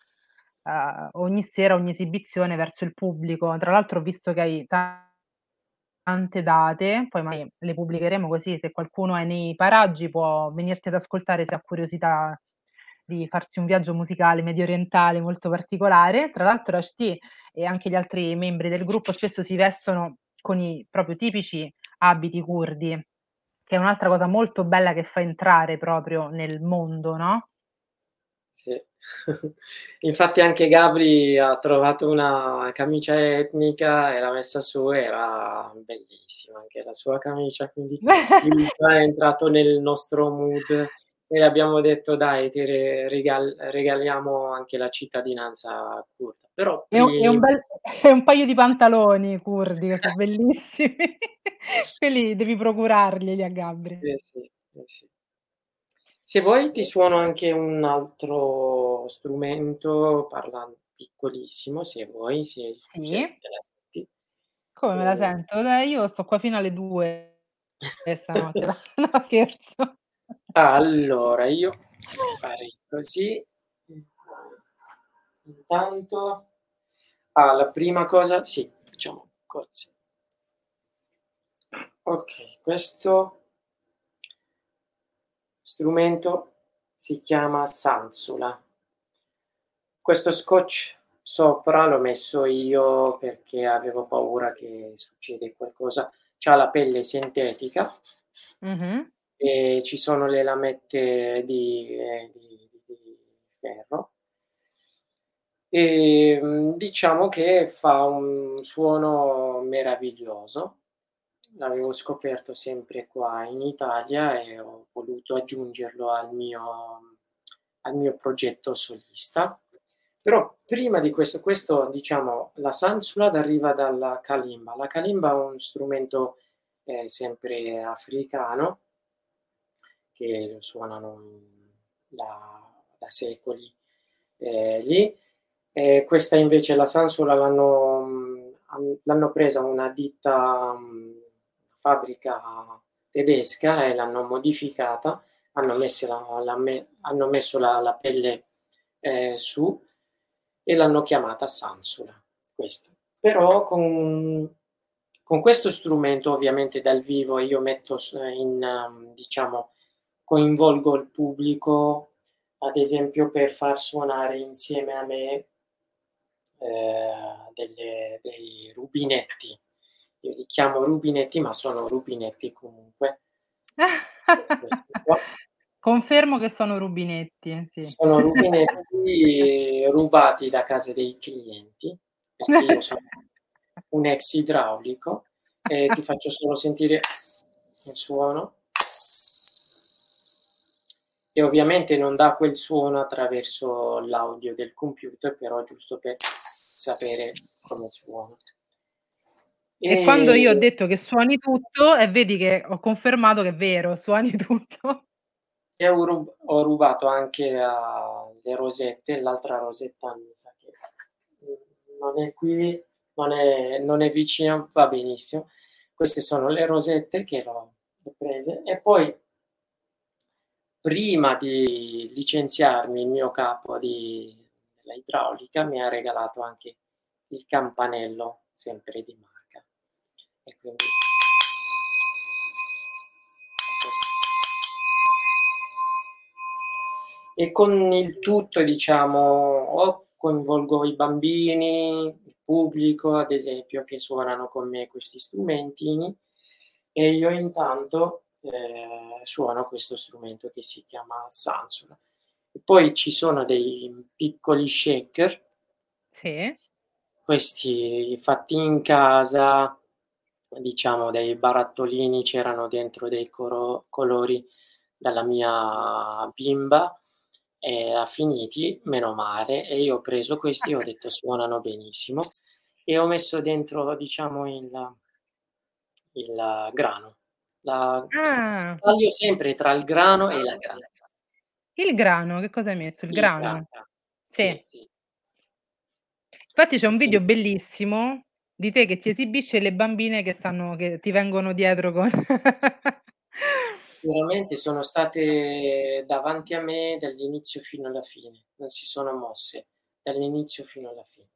uhm, ogni sera, ogni esibizione verso il pubblico. Tra l'altro ho visto che hai tante date, poi magari le pubblicheremo così se qualcuno è nei paraggi può venirti ad ascoltare se ha curiosità di farsi un viaggio musicale mediorientale molto particolare. Tra l'altro Ashti e anche gli altri membri del gruppo spesso si vestono con i proprio tipici abiti curdi, che è un'altra cosa molto bella che fa entrare proprio nel mondo, no? Sì. [laughs] Infatti anche Gabri ha trovato una camicia etnica e l'ha messa su, era bellissima anche la sua camicia, quindi [laughs] è entrato nel nostro mood e abbiamo detto: "Dai, ti re regal regaliamo anche la cittadinanza curda." Però E un e un bel [laughs] e un paio di pantaloni curdi che so' bellissimi. Quelli devi procurarglieli a Gabri. Eh sì, eh sì. Se vuoi ti suono anche un altro strumento, parlan piccolissimo, se vuoi, se se Sì. te la senti. Come me la Ehm sento? Dai, io sto qua fino alle 2 [laughs] stanotte, [laughs] no scherzo. Allora io farei così. Intanto ah, la prima cosa sì, facciamo così. Okay, questo strumento si chiama Sansula. Questo scotch sopra l'ho messo io perché avevo paura che succede qualcosa c'ha la pelle sintetica Mh-mh. e ci sono le lamette di ehm, di di ferro. Ehm, diciamo che fa un suono meraviglioso. L'avevo scoperto sempre qua in Italia e ho voluto aggiungerlo al mio al mio progetto solista. Però prima di questo questo diciamo la Sansula deriva dalla Kalimba. La Kalimba è un strumento, ehm, sempre africano che suonano da da secoli, ehm, lì. E questa invece la Sansula l'hanno han l'hanno presa una ditta mhmm, fabbrica tedesca e l'hanno modificata, hanno messe la la hanno messo la la pelle, ehm, su e l'hanno chiamata Sansula, questo. Però con con questo strumento ovviamente dal vivo io metto in diciamo coinvolgo il pubblico, ad esempio per far suonare insieme a me ehm, delle dei rubinetti. Io li chiamo rubinetti, ma sono rubinetti comunque. [laughs] Confermo che sono rubinetti, sì. Sono rubinetti rubati da casa dei clienti, perché io sono un ex idraulico e ti faccio solo sentire il suono. E ovviamente non dà quel suono attraverso l'audio del computer, però giusto per sapere come suona. E quando io ho detto che suoni tutto e vedi che ho confermato che è vero, suoni [laughs] tutto. E ho rub ho rubato anche a le rosette, l'altra rosetta mi sa che, non è qui, non è non è vicina, va benissimo. Queste sono le rosette che l'ho l'ho prese e poi prima di licenziarmi il mio capo di della idraulica mi ha regalato anche il campanello, sempre di marca. E quindi E con il tutto diciamo o coinvolgo i bambini, il pubblico ad esempio che suonano con me questi strumentini e io intanto, ehm, suono questo strumento che si chiama Sansula. Poi ci sono dei piccoli shaker Sì. questi fatti in casa, diciamo dei barattolini, c'erano dentro dei coro colori dalla mia bimba e ha finiti, meno male, e io ho preso questi ho detto: "Suonano benissimo." E ho messo dentro diciamo il il grano, La Ah. taglio sempre tra il grano e la grana. Il grano, che cosa hai messo? Il Il grano? grana. Sì. Sì, sì. Infatti c'è un video bellissimo di te che ti esibisci e le bambine che stanno che ti vengono dietro con [laughs] Veramente sono state davanti a me dall'inizio fino alla fine, non si sono mosse dall'inizio fino alla fine.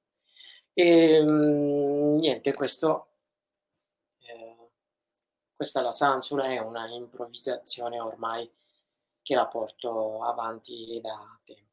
Ehm, niente, questo ehm, questa la Sansura è una improvvisazione ormai che la porto avanti da tempo.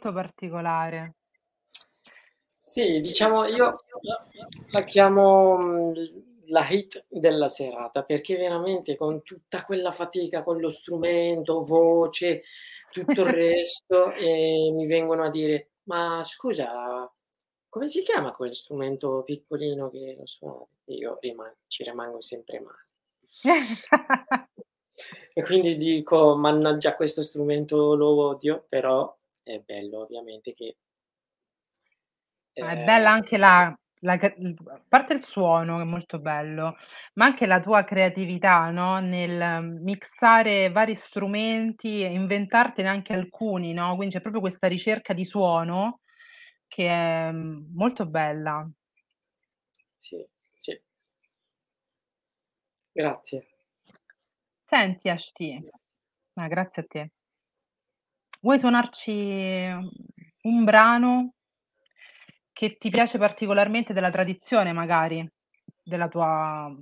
Molto particolare. Sì, diciamo io la chiamo, mhmm, la hit della serata, perché veramente con tutta quella fatica con lo strumento, voce, tutto il [laughs] resto, e mi vengono a dire: "Ma scusa, come si chiama quel strumento piccolino che lo suoni?" E io riman ci rimango sempre male. [laughs] E quindi dico: "Mannaggia questo strumento lo odio", però è bello ovviamente che Ma è ehm bella anche la la a parte il suono che è molto bello, ma anche la tua creatività, no, nel mixare vari strumenti e inventartene anche alcuni, no, quindi c'è proprio questa ricerca di suono che è, mhmm, molto bella. Sì, sì. Grazie. Senti Ashti ma grazie a te. Vuoi suonarci, mhmm, un brano che ti piace particolarmente della tradizione magari, della tua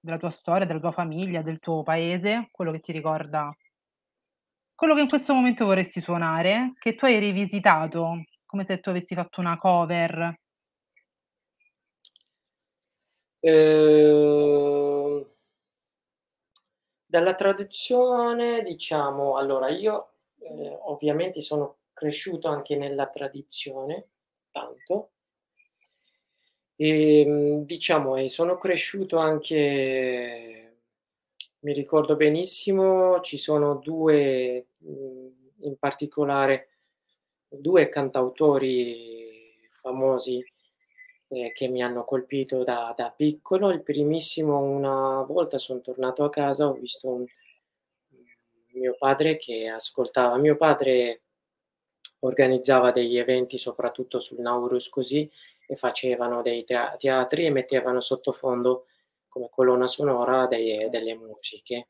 della tua storia, della tua famiglia, del tuo paese, quello che ti ricorda quello che in questo momento vorresti suonare, che tu hai rivisitato, come se tu avessi fatto una cover. Uhm dalla tradizione diciamo allora io, ehm, ovviamente sono cresciuto anche nella tradizione, tanto. Ehm, diciamo e sono cresciuto anche mi ricordo benissimo, ci sono 2, mhmm, in particolare 2 cantautori famosi, ehm, che mi hanno colpito da da piccolo. Il primissimo, una volta son tornato a casa, ho visto un mio padre che ascoltava mio padre organizzava degli eventi soprattutto sul Nauruz così, e facevano dei tea teatri e mettevano sottofondo, come colonna sonora, dei delle musiche.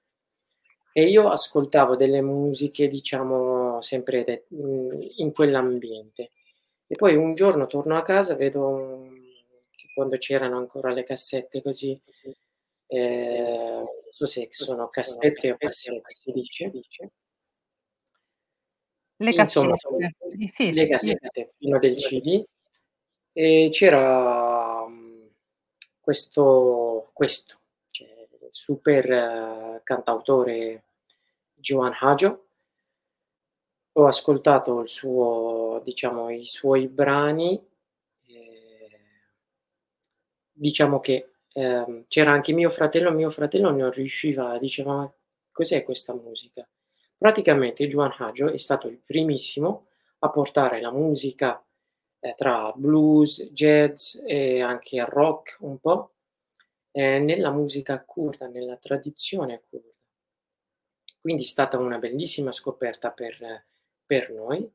E io ascoltavo delle musiche diciamo sempre de in quell'ambiente. E poi un giorno torno a casa, vedo un quando c'erano ancora le cassette così, eh, non so se sono cassette o cassette si dice. Le Insomma, cassette, sì, le cassette prima del CD e c'era mhmm, questo questo, cioè super cantautore Joan Hajo. Ho ascoltato il suo diciamo i suoi brani, ehm diciamo che, ehm, c'era anche mio fratello, mio fratello non riusciva diceva: "Ma cos'è questa musica?" Praticamente Joan Hajo è stato il primissimo a portare la musica, ehm, tra blues, jazz e anche rock un po', ehm, nella musica curda, nella tradizione curda. Quindi è stata una bellissima scoperta per per noi.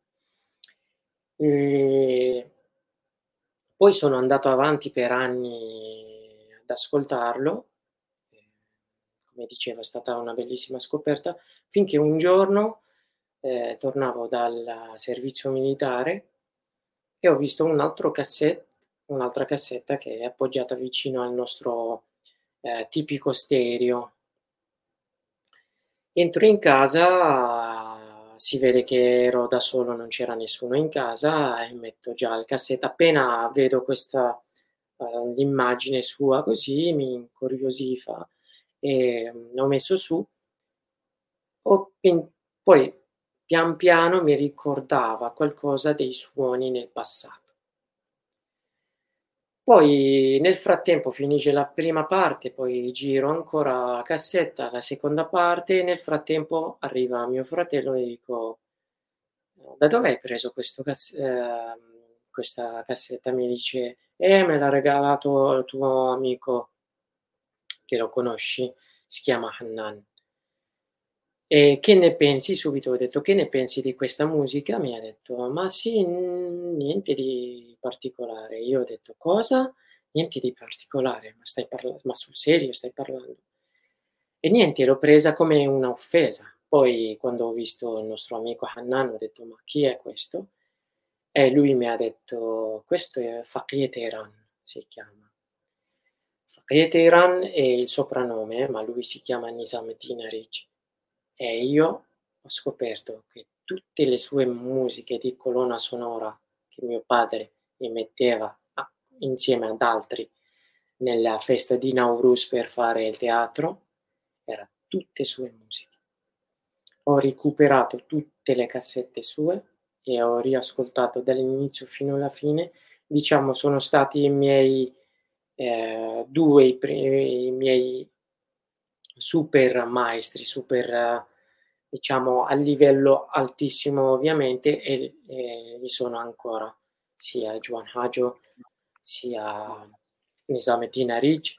Ehm poi sono andato avanti per anni ad ascoltarlo, ehm, come dicevo è stata una bellissima scoperta, finché un giorno, ehm, tornavo dal servizio militare e ho visto un altro casset un'altra cassetta che è appoggiata vicino al nostro, ehm, tipico stereo. Entro in casa, si vede che ero da solo, non c'era nessuno in casa e metto già il cassetta. Appena vedo questa uhm, l'immagine sua così mi incuriosiva, ehm, l'ho messo su ho poi pian piano mi ricordava qualcosa dei suoni nel passato. Poi nel frattempo finisce la prima parte, poi giro ancora cassetta, la seconda parte, e nel frattempo arriva mio fratello e dico: "Da dove hai preso cass ehm, questa cassetta?" Mi dice: "Eh, me l'ha regalato il tuo amico" che lo conosci, si chiama Hannan. "E che ne pensi?" Subito ho detto: "Che ne pensi di questa musica?" Mi ha detto: "Ma sì, niente di particolare." Io ho detto: "Cosa? Niente di particolare? Ma stai parla ma sul serio stai parlando?" E niente, l'ho presa come un'offesa. Poi quando ho visto il nostro amico Hannan ho detto: "Ma chi è questo?" E lui mi ha detto: "Questo è Faqih Teheran, si chiama." Faqih Teheran è il soprannome, ma lui si chiama Nizamuddin Aric. E io ho scoperto che tutte le sue musiche di colonna sonora che mio padre mi metteva insieme ad altri nella festa di Nowruz per fare il teatro, era tutte sue musiche. Ho recuperato tutte le cassette sue e ho riascoltato dall'inizio fino alla fine. Diciamo sono stati i miei, ehm, 2 i pri i miei super maestri, super diciamo a livello altissimo ovviamente e li sono ancora, sia Joan Hajo, sia Nizamuddin Aric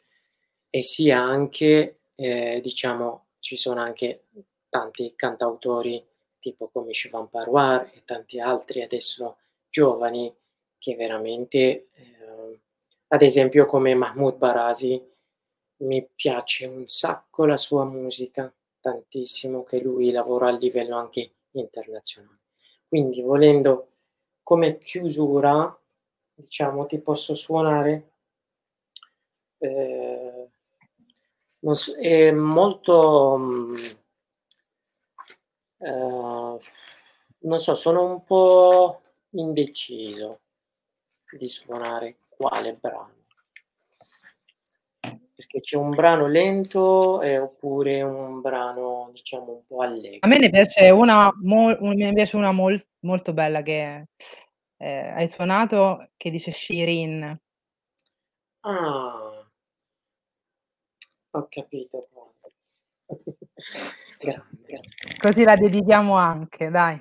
e sia anche, ehm, diciamo ci sono anche tanti cantautori tipo come Shubham Parwar e tanti altri adesso giovani che veramente, ehm, ad esempio come Mahmoud Barazi, mi piace un sacco la sua musica, tantissimo, che lui lavora a livello anche internazionale. Quindi volendo come chiusura, diciamo, ti posso suonare ehm, non s è molto, mhmm ehm, non so, sono un po' indeciso di suonare quale brano. Perché c'è un brano lento e oppure un brano diciamo un po' A me allegro. ne piace una mo un piace una mol molto bella che, ehm, hai suonato che dice Shirin. Ah. Ho capito [laughs] Così la dedichiamo anche, dai.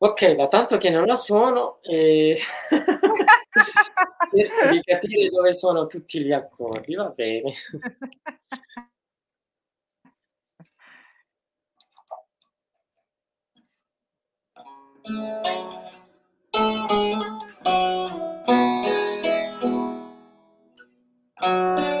Ok, da tanto che non la suono, e... [laughs] cerco di capire dove sono tutti gli accordi, va bene. Thank [laughs] you.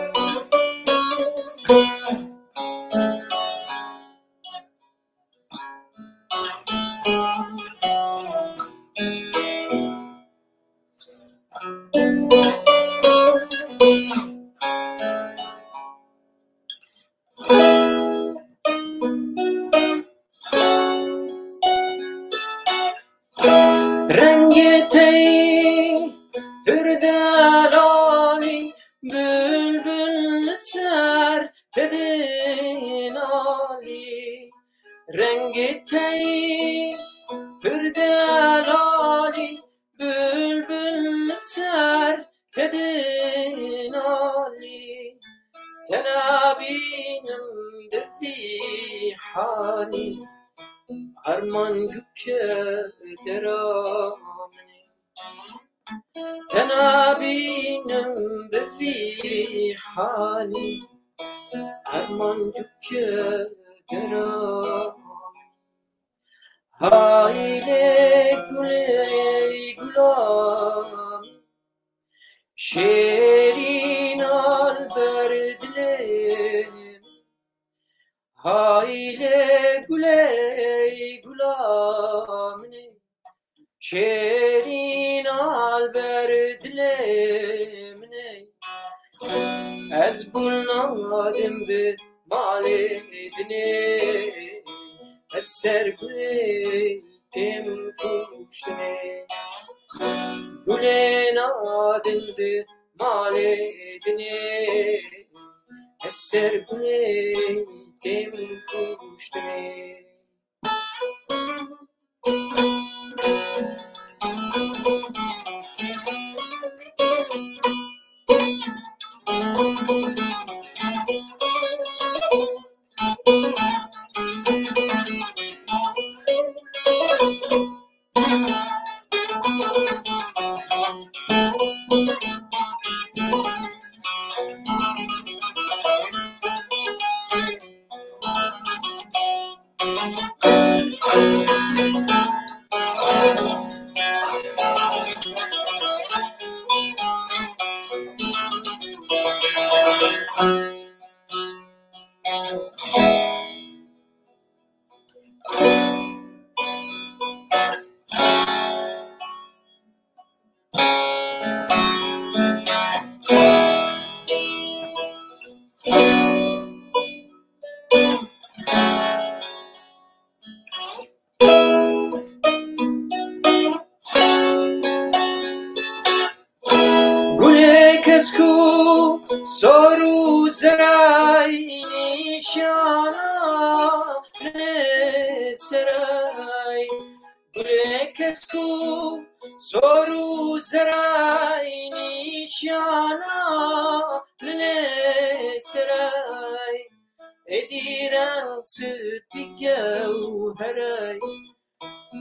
ادیرن صدیگه و هرای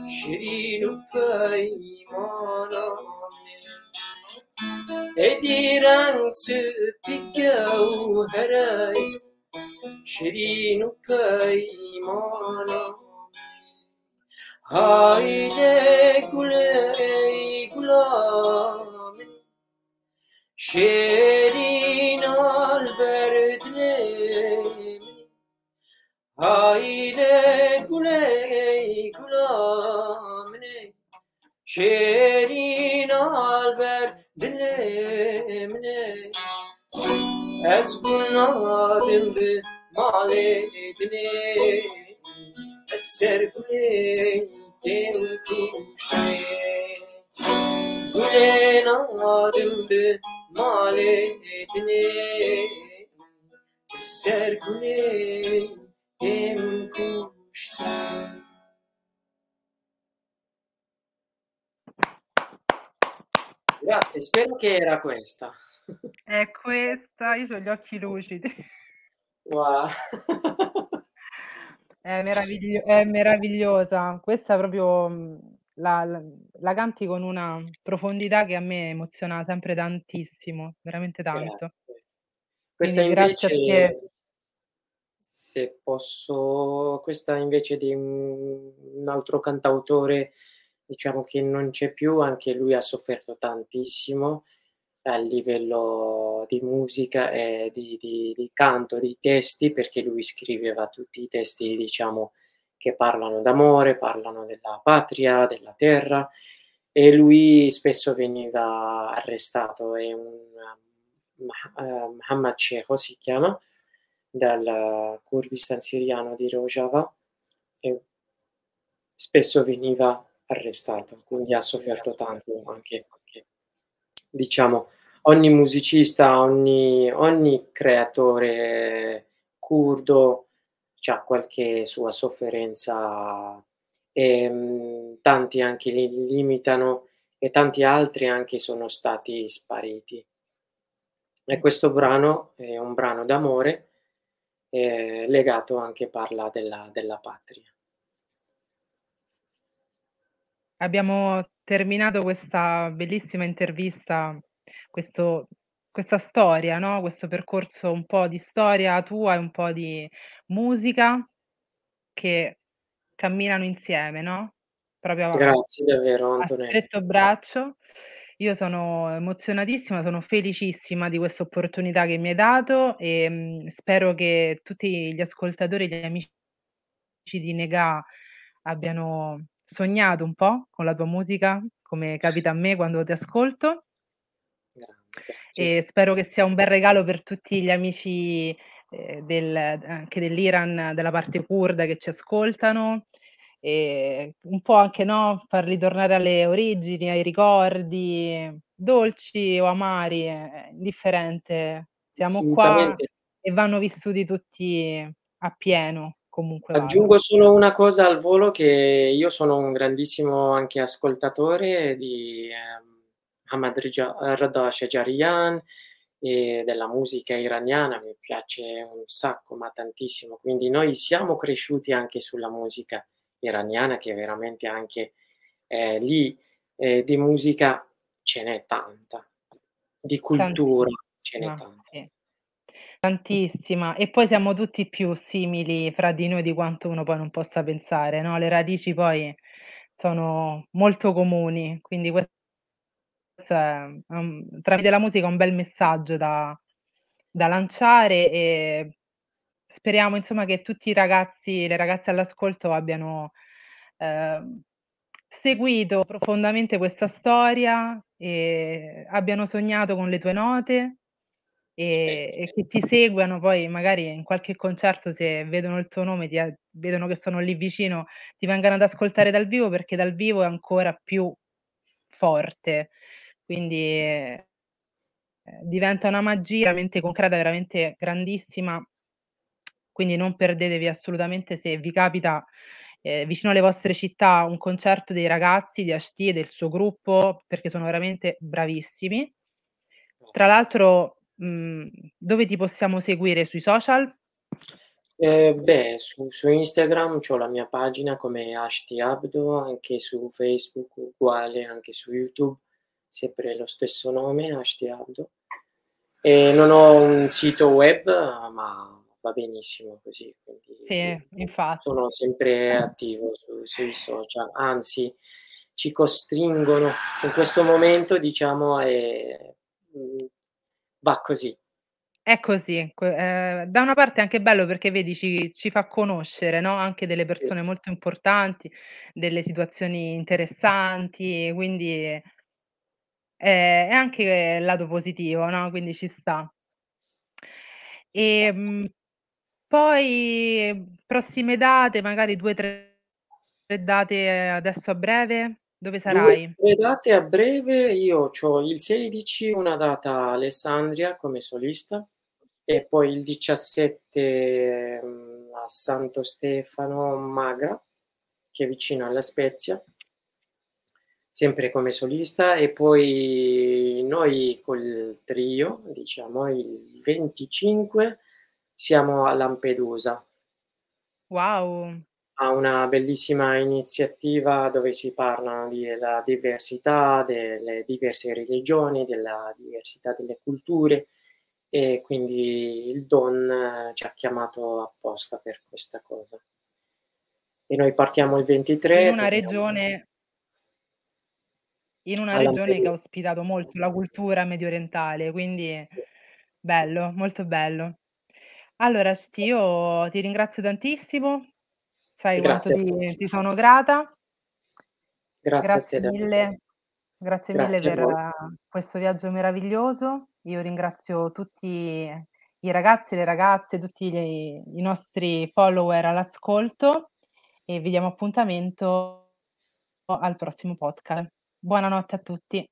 شیرین و پیمانانه ادیرن صدیگه و هرای questa. È questa, io ho gli occhi lucidi. Wow. È, meraviglio- è meravigliosa. Questa proprio mm, la, la- la canti con una profondità che a me emoziona sempre tantissimo, veramente tanto. Grazie. Questa Quindi invece, perché se posso, questa invece di un, un altro cantautore, diciamo che non c'è più, anche lui ha sofferto tantissimo a livello di musica e di, di, di canto, di testi, perché lui scriveva tutti i testi, diciamo, che parlano d'amore, parlano della patria, della terra, e lui spesso veniva arrestato, è un uh, Muhammad Sheikh si chiama, dal Kurdistan siriano di Rojava, e spesso veniva arrestato, quindi ha sofferto tanto anche, anche diciamo, ogni musicista, ogni, ogni creatore curdo ha qualche sua sofferenza e mh, tanti anche li limitano e tanti altri anche sono stati spariti. E questo brano è un brano d'amore eh, legato anche parla della, della patria. Abbiamo terminato questa bellissima intervista, questo questa storia, no, questo percorso un po' di storia tua e un po' di musica che camminano insieme, no, proprio a Grazie davvero a Antonella. stretto braccio. Io sono emozionatissima, sono felicissima di questa opportunità che mi hai dato, ehm, spero che tutti gli ascoltatori e gli amici di Negà abbiano sognato un po' con la tua musica, come capita a me quando ti ascolto. E spero che sia un bel regalo per tutti gli amici, ehm, del anche dell'Iran, della parte curda che ci ascoltano, e un po' anche, no, farli tornare alle origini, ai ricordi, dolci o amari, è indifferente. Siamo qua e vanno vissuti tutti appieno, comunque vada. Aggiungo solo una cosa al volo, che io sono un grandissimo anche ascoltatore di, ehm, Ahmadrija Reza Shajarian e della musica iraniana, mi piace un sacco, ma tantissimo. Quindi noi siamo cresciuti anche sulla musica iraniana che veramente anche, ehm, lì, ehm, di musica ce n'è tanta, di cultura ce n'è Tantissima, tanta. sì. Tantissima. E poi siamo tutti più simili fra di noi di quanto uno poi non possa pensare, no, le radici poi sono molto comuni, quindi questo è un tramite la musica un bel messaggio da da lanciare e speriamo insomma che tutti i ragazzi le ragazze all'ascolto abbiano, ehm, seguito profondamente questa storia e abbiano sognato con le tue note, e e che ti seguano poi magari in qualche concerto se vedono il tuo nome, ti vedono che sono lì vicino, ti vengano ad ascoltare dal vivo, perché dal vivo è ancora più forte. Quindi, ehm, diventa una magia veramente concreta, veramente grandissima. Quindi non perdetevi assolutamente se vi capita, ehm, vicino alle vostre città un concerto dei ragazzi di Ashti e del suo gruppo, perché sono veramente bravissimi. Tra l'altro, mhmm, dove ti possiamo seguire sui social? Ehm, beh, su su Instagram c'ho la mia pagina come Ashti Abdo, anche su Facebook uguale, anche su YouTube, sempre lo stesso nome, Ashti Abdo. E non ho un sito web, ma va benissimo così, Sì, infatti. sono sempre attivo su sui social, anzi ci costringono in questo momento diciamo, e, mhmm, va così. È così, ehm, da una parte è anche bello perché vedi ci ci fa conoscere, no, anche delle persone molto importanti, delle situazioni interessanti, quindi è è anche il lato positivo, no, quindi ci sta. Ci sta. Ehm, poi prossime date, magari 2, 3 date adesso a breve, dove 2, sarai? 3 date a breve, io c'ho il 16 una data a Alessandria come solista, e poi il 17, mhmm, a Santo Stefano Magra, che è vicino a La Spezia sempre come solista, e poi noi col trio, diciamo, il 25 siamo a Lampedusa. Wow. A una bellissima iniziativa dove si parla di la diversità, delle diverse religioni, della diversità delle culture, e quindi il Don ci ha chiamato apposta per questa cosa. E noi partiamo il In 23 e una regione in una a regione che ha ospitato molto la cultura mediorientale, quindi Sì. bello, molto bello. Allora Ashti, io ti ringrazio tantissimo, sai quanto Grazie a te. ti ti sono grata. Grazie a te davvero. mille, grazie mille Grazie a per voi. questo viaggio meraviglioso. Io ringrazio tutti i ragazzi e le ragazze, tutti gli i nostri follower all'ascolto, e vi diamo appuntamento al prossimo podca Buonanotte a tutti.